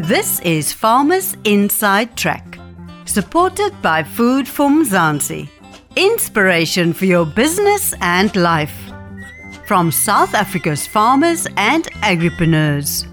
This is Farmers Inside Track, supported by Food for Mzansi. Inspiration for your business and life. From South Africa's farmers and agripreneurs.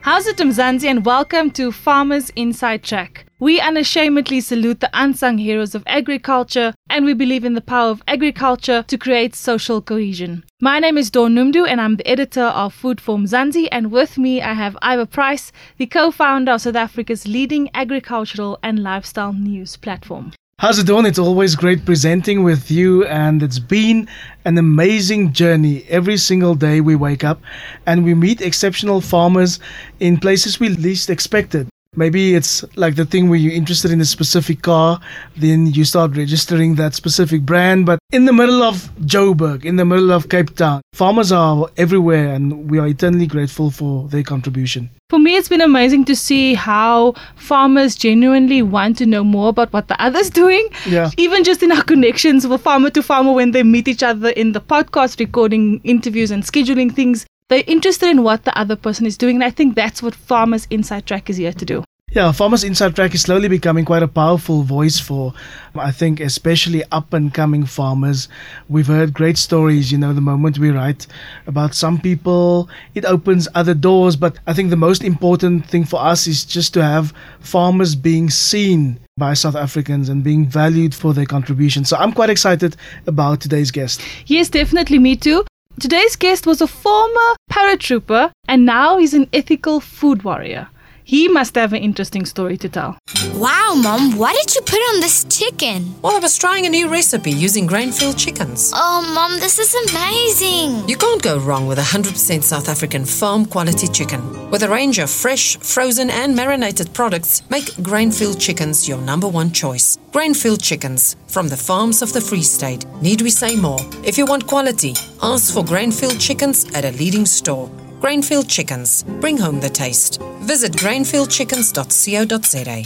How's it, Mzansi, and welcome to Farmers Inside Track. We unashamedly salute the unsung heroes of agriculture, and we believe in the power of agriculture to create social cohesion. My name is Dawn Noemdoe, and I'm the editor of Food for Mzansi, and with me I have Ivor Price, the co-founder of South Africa's leading agricultural and lifestyle news platform. How's it going? It's always great presenting with you, and it's been an amazing journey. Every single day we wake up and we meet exceptional farmers in places we least expected. Maybe it's like the thing where you're interested in a specific car, then you start registering that specific brand. But in the middle of Joburg, in the middle of Cape Town, farmers are everywhere, and we are eternally grateful for their contribution. For me, it's been amazing to see how farmers genuinely want to know more about what the other's doing. Yeah. Even just in our connections with farmer to farmer when they meet each other in the podcast, recording interviews and scheduling things, they're interested in what the other person is doing. And I think that's what Farmers Inside Track is here to do. Yeah, Farmers Inside Track is slowly becoming quite a powerful voice for, I think, especially up and coming farmers. We've heard great stories, you know, the moment we write about some people, it opens other doors. But I think the most important thing for us is just to have farmers being seen by South Africans and being valued for their contribution. So I'm quite excited about today's guest. Yes, definitely, me too. Today's guest was a former paratrooper and now he's an ethical food warrior. He must have an interesting story to tell. Wow, Mom, what did you put on this chicken? Well, I was trying a new recipe using Grainfield Chickens. Oh, Mom, this is amazing. You can't go wrong with 100% South African farm quality chicken. With a range of fresh, frozen, and marinated products, make Grainfield Chickens your number one choice. Grainfield Chickens from the farms of the Free State. Need we say more? If you want quality, ask for Grainfield Chickens at a leading store. Grainfield Chickens. Bring home the taste. Visit grainfieldchickens.co.za.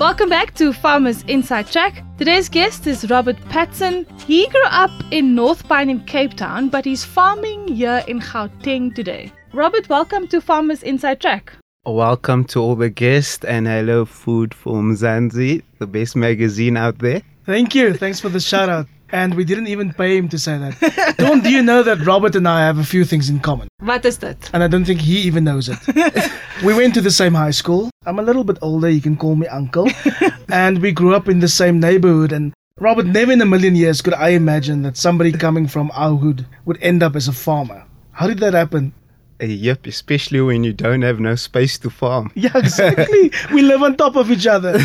Welcome back to Farmers Inside Track. Today's guest is Robert Patson. He grew up in Northpine in Cape Town, but he's farming here in Gauteng today. Robert, welcome to Farmers Inside Track. Welcome to all the guests and hello Food for Mzansi, the best magazine out there. Thank you. Thanks for the shout out. And we didn't even pay him to say that. don't you know that Robert and I have a few things in common? What is that? And I don't think he even knows it. we went to the same high school. I'm a little bit older, you can call me uncle. and we grew up in the same neighborhood. And Robert, never in a million years could I imagine that somebody coming from our hood would end up as a farmer. How did that happen? Uh, yep, especially when you don't have no space to farm. Yeah, exactly. we live on top of each other.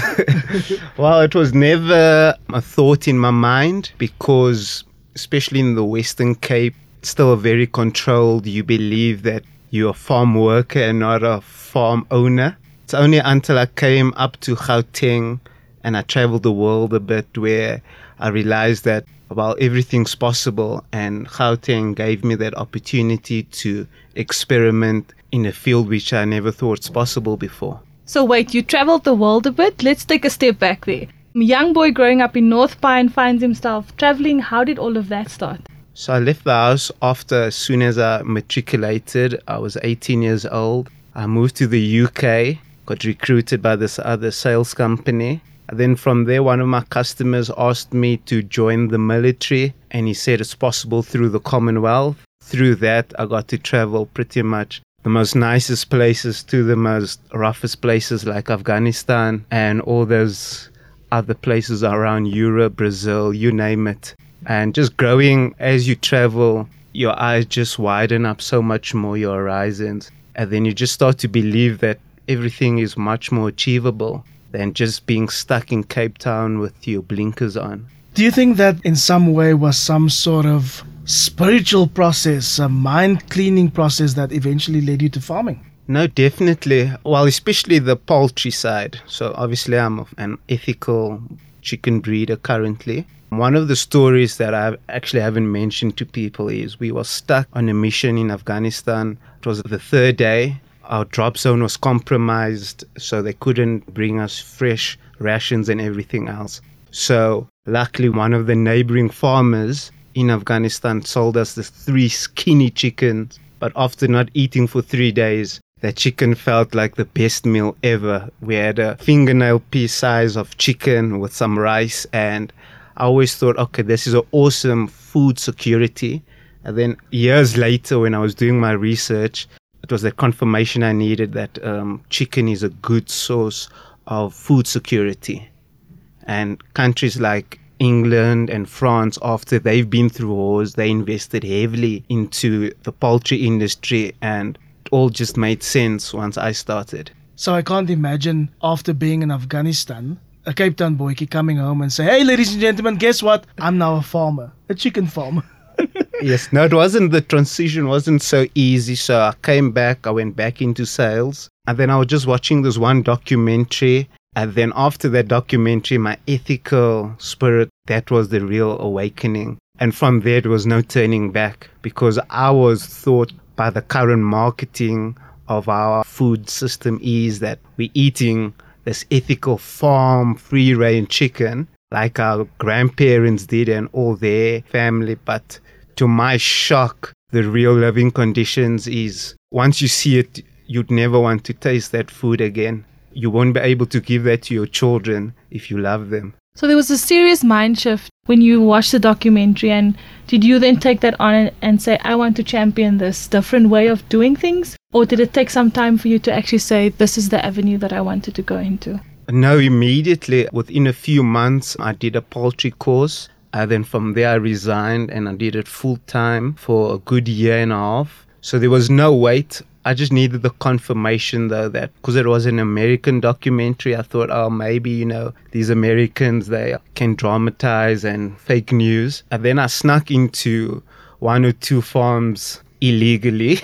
well, it was never a thought in my mind because, especially in the Western Cape, it's still very controlled. You believe that you're a farm worker and not a farm owner. It's only until I came up to Gauteng and I traveled the world a bit where I realized that well, everything's possible, and Gauteng gave me that opportunity to experiment in a field which I never thought was possible before. So, wait, you traveled the world a bit? Let's take a step back there. A young boy growing up in Northpine finds himself traveling. How did all of that start? So, I left the house after, as soon as I matriculated. I was 18 years old. I moved to the UK, got recruited by this other sales company. Then from there, one of my customers asked me to join the military, and he said it's possible through the Commonwealth. Through that, I got to travel pretty much the most nicest places to the most roughest places like Afghanistan and all those other places around Europe, Brazil, you name it. And just growing as you travel, your eyes just widen up so much more, your horizons. And then you just start to believe that everything is much more achievable than just being stuck in Cape Town with your blinkers on. Do you think that in some way was some sort of spiritual process, a mind cleaning process that eventually led you to farming? No, definitely. Well, especially the poultry side. So, obviously, I'm an ethical chicken breeder currently. One of the stories that I actually haven't mentioned to people is we were stuck on a mission in Afghanistan. It was the third day. Our drop zone was compromised, so they couldn't bring us fresh rations and everything else. So, luckily, one of the neighboring farmers in Afghanistan sold us the three skinny chickens. But after not eating for three days, that chicken felt like the best meal ever. We had a fingernail piece size of chicken with some rice, and I always thought, okay, this is an awesome food security. And then years later, when I was doing my research, it was the confirmation I needed that um, chicken is a good source of food security. And countries like England and France, after they've been through wars, they invested heavily into the poultry industry, and it all just made sense once I started. So I can't imagine after being in Afghanistan, a Cape Town boykie coming home and say, "Hey, ladies and gentlemen, guess what? I'm now a farmer, a chicken farmer." yes, no, it wasn't the transition wasn't so easy. So I came back, I went back into sales, and then I was just watching this one documentary. And then after that documentary, my ethical spirit, that was the real awakening. And from there, there was no turning back because I was thought by the current marketing of our food system is that we're eating this ethical farm free range chicken like our grandparents did and all their family. But to my shock, the real living conditions is once you see it, you'd never want to taste that food again. You won't be able to give that to your children if you love them. So there was a serious mind shift when you watched the documentary, and did you then take that on and say, I want to champion this different way of doing things? Or did it take some time for you to actually say, this is the avenue that I wanted to go into? No, immediately within a few months, I did a poultry course. And then from there, I resigned and I did it full time for a good year and a half. So there was no wait. I just needed the confirmation though that because it was an American documentary, I thought, oh, maybe, you know, these Americans, they can dramatize and fake news. And then I snuck into one or two farms illegally.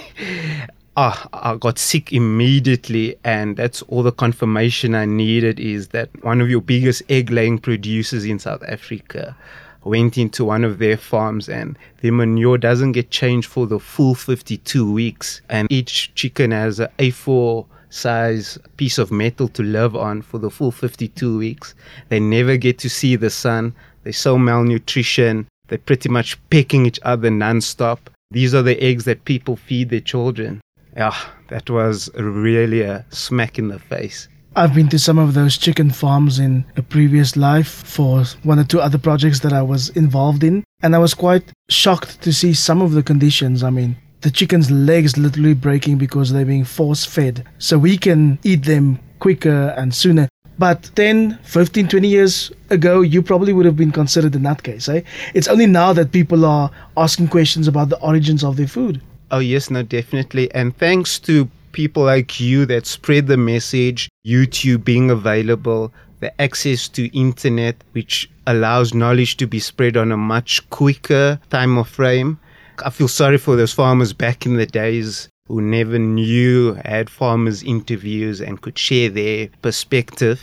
oh, I got sick immediately, and that's all the confirmation I needed is that one of your biggest egg laying producers in South Africa went into one of their farms and the manure doesn't get changed for the full 52 weeks and each chicken has a A4 size piece of metal to live on for the full 52 weeks. They never get to see the sun. They're so malnutrition. They're pretty much pecking each other nonstop. These are the eggs that people feed their children. Yeah, that was really a smack in the face. I've been to some of those chicken farms in a previous life for one or two other projects that I was involved in, and I was quite shocked to see some of the conditions. I mean, the chicken's legs literally breaking because they're being force fed, so we can eat them quicker and sooner. But 10, 15, 20 years ago, you probably would have been considered a nutcase, eh? It's only now that people are asking questions about the origins of their food. Oh, yes, no, definitely. And thanks to people like you that spread the message, YouTube being available, the access to internet, which allows knowledge to be spread on a much quicker time of frame. I feel sorry for those farmers back in the days who never knew, had farmers interviews and could share their perspective.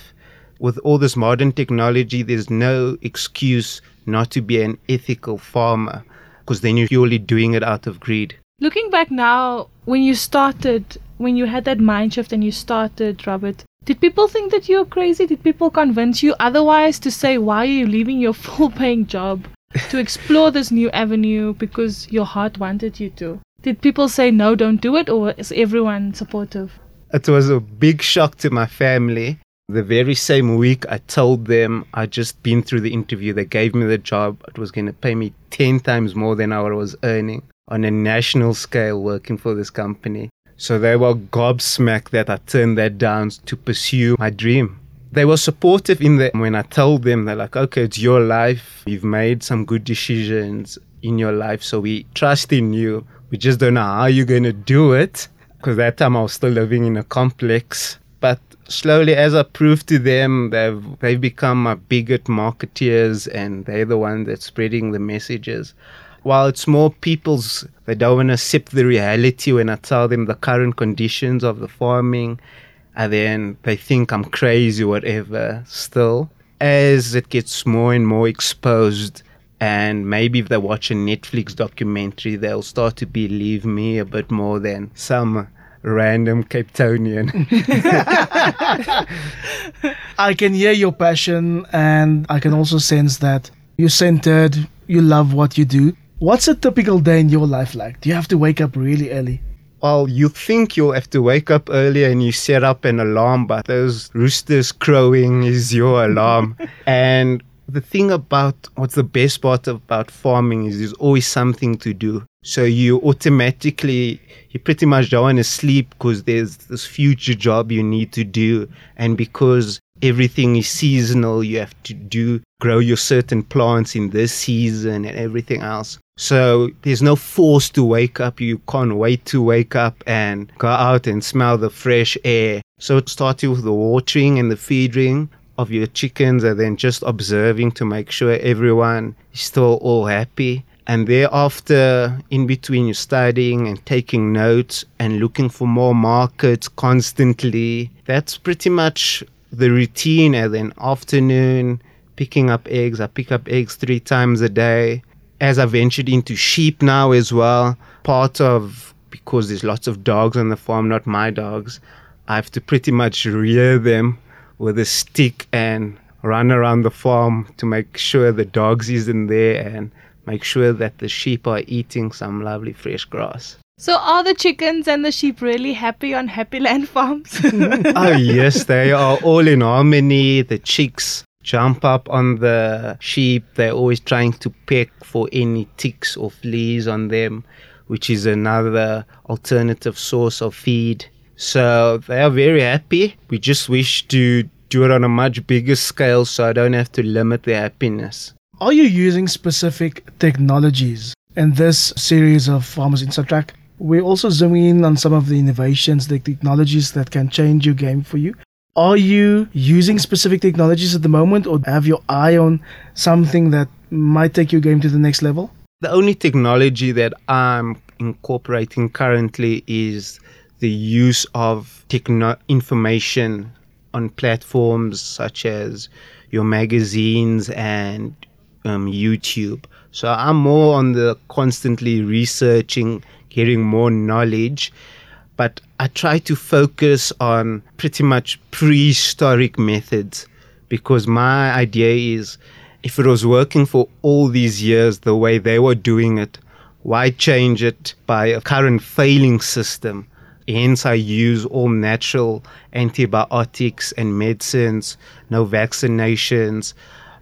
With all this modern technology, there's no excuse not to be an ethical farmer because then you're purely doing it out of greed. Looking back now, when you started, when you had that mind shift and you started, Robert, did people think that you were crazy? Did people convince you otherwise to say, why are you leaving your full paying job to explore this new avenue because your heart wanted you to? Did people say, no, don't do it, or is everyone supportive? It was a big shock to my family. The very same week, I told them I'd just been through the interview. They gave me the job. It was going to pay me 10 times more than I was earning on a national scale working for this company. So they were gobsmacked that I turned that down to pursue my dream. They were supportive in that when I told them, they're like, okay, it's your life. You've made some good decisions in your life. So we trust in you. We just don't know how you're going to do it. Because that time I was still living in a complex. But slowly, as I proved to them, they've, they've become my biggest marketeers and they're the ones that's spreading the messages. While it's more people's, they don't want to accept the reality when I tell them the current conditions of the farming, and then they think I'm crazy whatever. Still, as it gets more and more exposed, and maybe if they watch a Netflix documentary, they'll start to believe me a bit more than some random Capetonian. I can hear your passion, and I can also sense that you're centered, you love what you do. What's a typical day in your life like? Do you have to wake up really early? Well, you think you'll have to wake up earlier and you set up an alarm, but those roosters crowing is your alarm. and the thing about what's the best part about farming is there's always something to do. So you automatically, you pretty much don't want to sleep because there's this future job you need to do. And because everything is seasonal, you have to do, grow your certain plants in this season and everything else. So there's no force to wake up. You can't wait to wake up and go out and smell the fresh air. So it started with the watering and the feeding of your chickens and then just observing to make sure everyone is still all happy. And thereafter, in between, you're studying and taking notes and looking for more markets constantly. That's pretty much the routine. And then afternoon, picking up eggs. I pick up eggs three times a day. As I ventured into sheep now as well, part of because there's lots of dogs on the farm, not my dogs, I have to pretty much rear them with a stick and run around the farm to make sure the dogs isn't there and make sure that the sheep are eating some lovely fresh grass. So, are the chickens and the sheep really happy on Happy Land Farms? oh, yes, they are all in harmony. The chicks jump up on the sheep. They're always trying to peck for any ticks or fleas on them, which is another alternative source of feed. So they are very happy. We just wish to do it on a much bigger scale so I don't have to limit their happiness. Are you using specific technologies in this series of Farmers Inside Track? We're also zooming in on some of the innovations, the technologies that can change your game for you. Are you using specific technologies at the moment or have your eye on something that might take your game to the next level? The only technology that I'm incorporating currently is the use of techno- information on platforms such as your magazines and um, YouTube. So I'm more on the constantly researching, getting more knowledge, but I try to focus on pretty much prehistoric methods because my idea is if it was working for all these years the way they were doing it, why change it by a current failing system? Hence, I use all natural antibiotics and medicines, no vaccinations,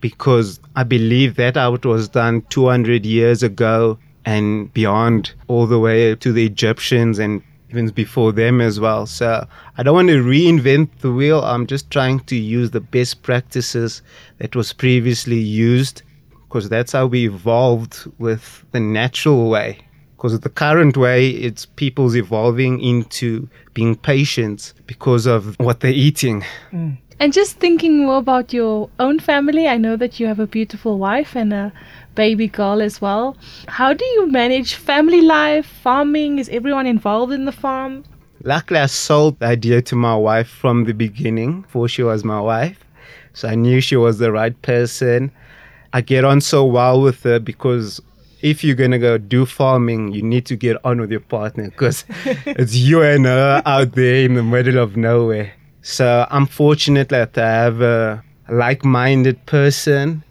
because I believe that it was done 200 years ago and beyond, all the way to the Egyptians and even before them as well. So I don't want to reinvent the wheel. I'm just trying to use the best practices that was previously used because that's how we evolved with the natural way because the current way it's people's evolving into being patient because of what they're eating mm. and just thinking more about your own family i know that you have a beautiful wife and a baby girl as well. How do you manage family life farming? Is everyone involved in the farm? Luckily i sold the idea to my wife from the beginning before she was my wife. So i knew she was the right person. I get on so well with her because if you're gonna go do farming, you need to get on with your partner because it's you and her out there in the middle of nowhere. So I'm fortunate that I have a like-minded person,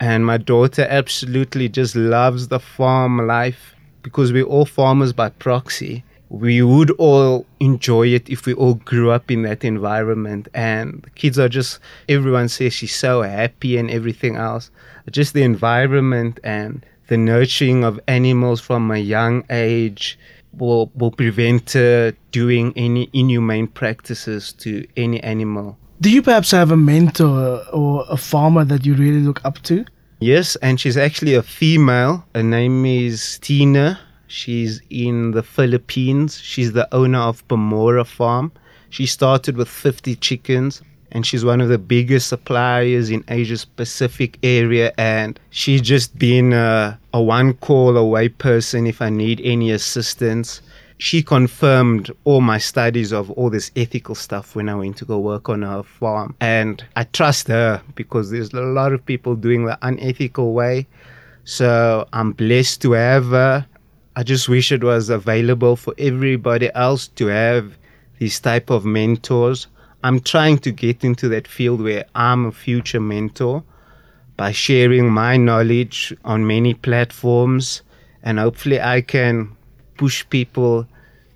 and my daughter absolutely just loves the farm life because we're all farmers by proxy. We would all enjoy it if we all grew up in that environment. And the kids are just, everyone says she's so happy and everything else. Just the environment and the nurturing of animals from a young age will, will prevent uh, doing any inhumane practices to any animal. Do you perhaps have a mentor or a farmer that you really look up to? Yes, and she's actually a female. Her name is Tina. She's in the Philippines. She's the owner of Pomora Farm. She started with 50 chickens and she's one of the biggest suppliers in Asia Pacific area and she's just been a, a one call away person if I need any assistance. She confirmed all my studies of all this ethical stuff when I went to go work on her farm. And I trust her because there's a lot of people doing the unethical way. So I'm blessed to have her. I just wish it was available for everybody else to have these type of mentors I'm trying to get into that field where I'm a future mentor. by sharing my knowledge on many platforms, and hopefully, I can push people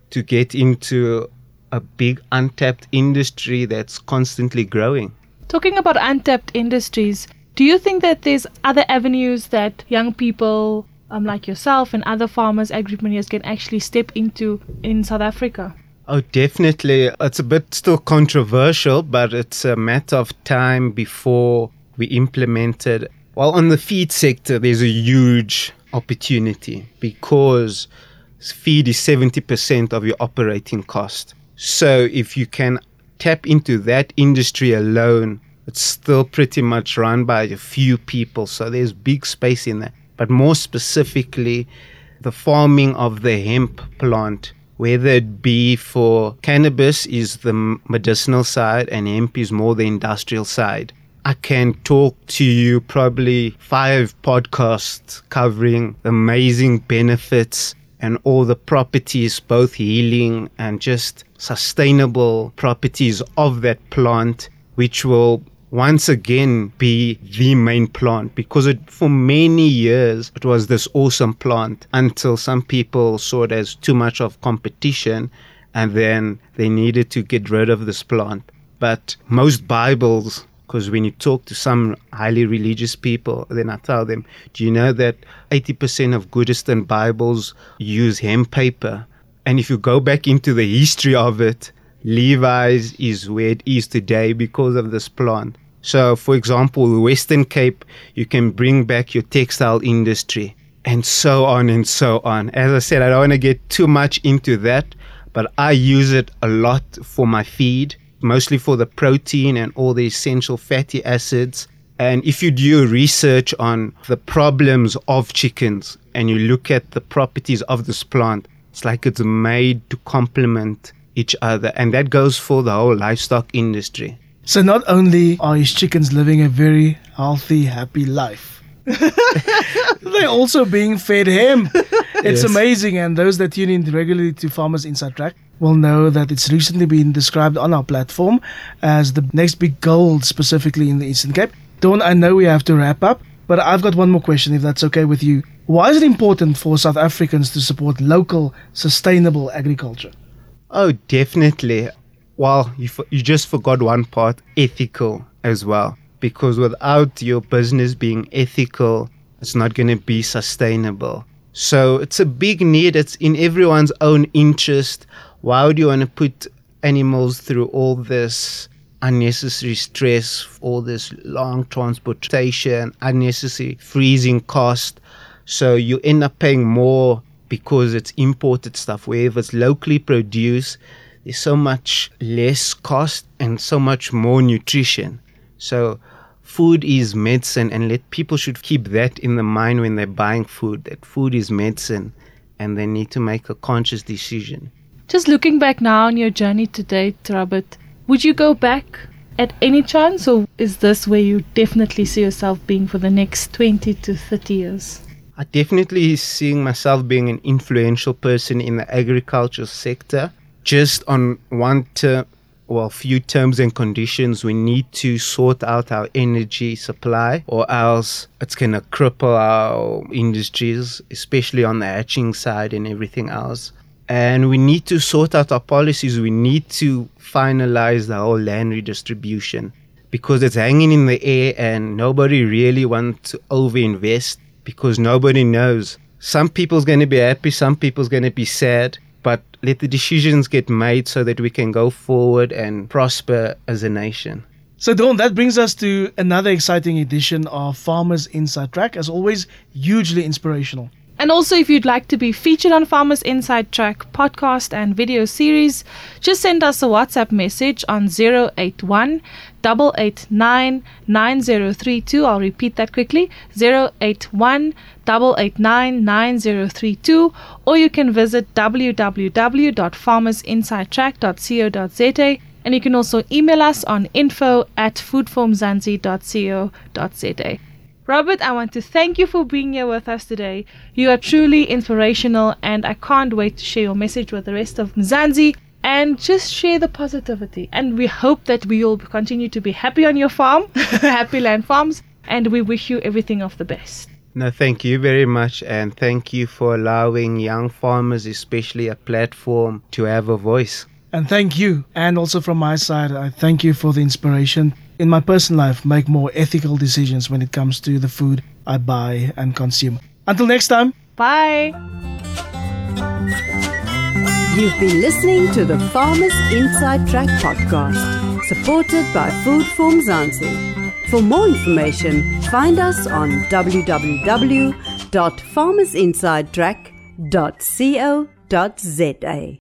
to get into a big untapped industry that's constantly growing. Talking about untapped industries, do you think that there's other avenues that young people um, like yourself and other farmers, agripreneurs can actually step into in South Africa? Oh, definitely. It's a bit still controversial, but it's a matter of time before we implement it. Well, on the feed sector, there's a huge opportunity because feed is 70% of your operating cost. So if you can tap into that industry alone, it's still pretty much run by a few people. So there's big space in that. But more specifically, the farming of the hemp plant, whether it be for cannabis is the medicinal side and hemp is more the industrial side. I can talk to you probably five podcasts covering amazing benefits and all the properties, both healing and just sustainable properties of that plant, which will once again be the main plant because it, for many years it was this awesome plant until some people saw it as too much of competition and then they needed to get rid of this plant. But most Bibles because when you talk to some highly religious people, then I tell them, do you know that 80% of Gutenberg Bibles use hemp paper? And if you go back into the history of it, Levi's is where it is today because of this plant. So, for example, the Western Cape, you can bring back your textile industry and so on and so on. As I said, I don't want to get too much into that, but I use it a lot for my feed mostly for the protein and all the essential fatty acids. And if you do research on the problems of chickens and you look at the properties of this plant, it's like it's made to complement each other. And that goes for the whole livestock industry. So not only are his chickens living a very healthy, happy life, they're also being fed hemp. It's yes. amazing. And those that tune in regularly to Farmers Inside Track will know that it's recently been described on our platform as the next big gold, specifically in the Eastern Cape. Dawn, I know we have to wrap up, but I've got one more question if that's okay with you. Why is it important for South Africans to support local, sustainable agriculture? Oh, definitely. Well, you, you just forgot one part ethical as well. Because without your business being ethical, it's not going to be sustainable. So it's a big need. It's in everyone's own interest why would you want to put animals through all this unnecessary stress, all this long transportation, unnecessary freezing cost? So you end up paying more because it's imported stuff. Where if it's locally produced, there's so much less cost and so much more nutrition. So food is medicine and let people should keep that in the mind when they're buying food that food is medicine and they need to make a conscious decision just looking back now on your journey to date, Robert, would you go back at any chance, or is this where you definitely see yourself being for the next 20 to 30 years? I definitely seeing myself being an influential person in the agriculture sector. Just on one term, well, few terms and conditions, we need to sort out our energy supply, or else it's going to cripple our industries, especially on the hatching side and everything else and we need to sort out our policies. We need to finalize the whole land redistribution because it's hanging in the air and nobody really wants to overinvest because nobody knows. Some people's going to be happy, some people's going to be sad, but let the decisions get made so that we can go forward and prosper as a nation. So, Dawn, that brings us to another exciting edition of Farmers Inside Track. As always, hugely inspirational. And also, if you'd like to be featured on Farmers Inside Track podcast and video series, just send us a WhatsApp message on 081 889 9032. I'll repeat that quickly 081 889 9032. Or you can visit www.farmersinsidetrack.co.za. And you can also email us on info at foodformzansi.co.za. Robert, I want to thank you for being here with us today. You are truly inspirational, and I can't wait to share your message with the rest of Mzansi and just share the positivity. And we hope that we will continue to be happy on your farm, Happy Land Farms. and we wish you everything of the best. No, thank you very much, and thank you for allowing young farmers, especially, a platform to have a voice. And thank you. And also from my side, I thank you for the inspiration. In my personal life, make more ethical decisions when it comes to the food I buy and consume. Until next time. Bye. You've been listening to the Farmers Inside Track podcast, supported by Food for Mzansi. For more information, find us on www.farmersinsidetrack.co.za.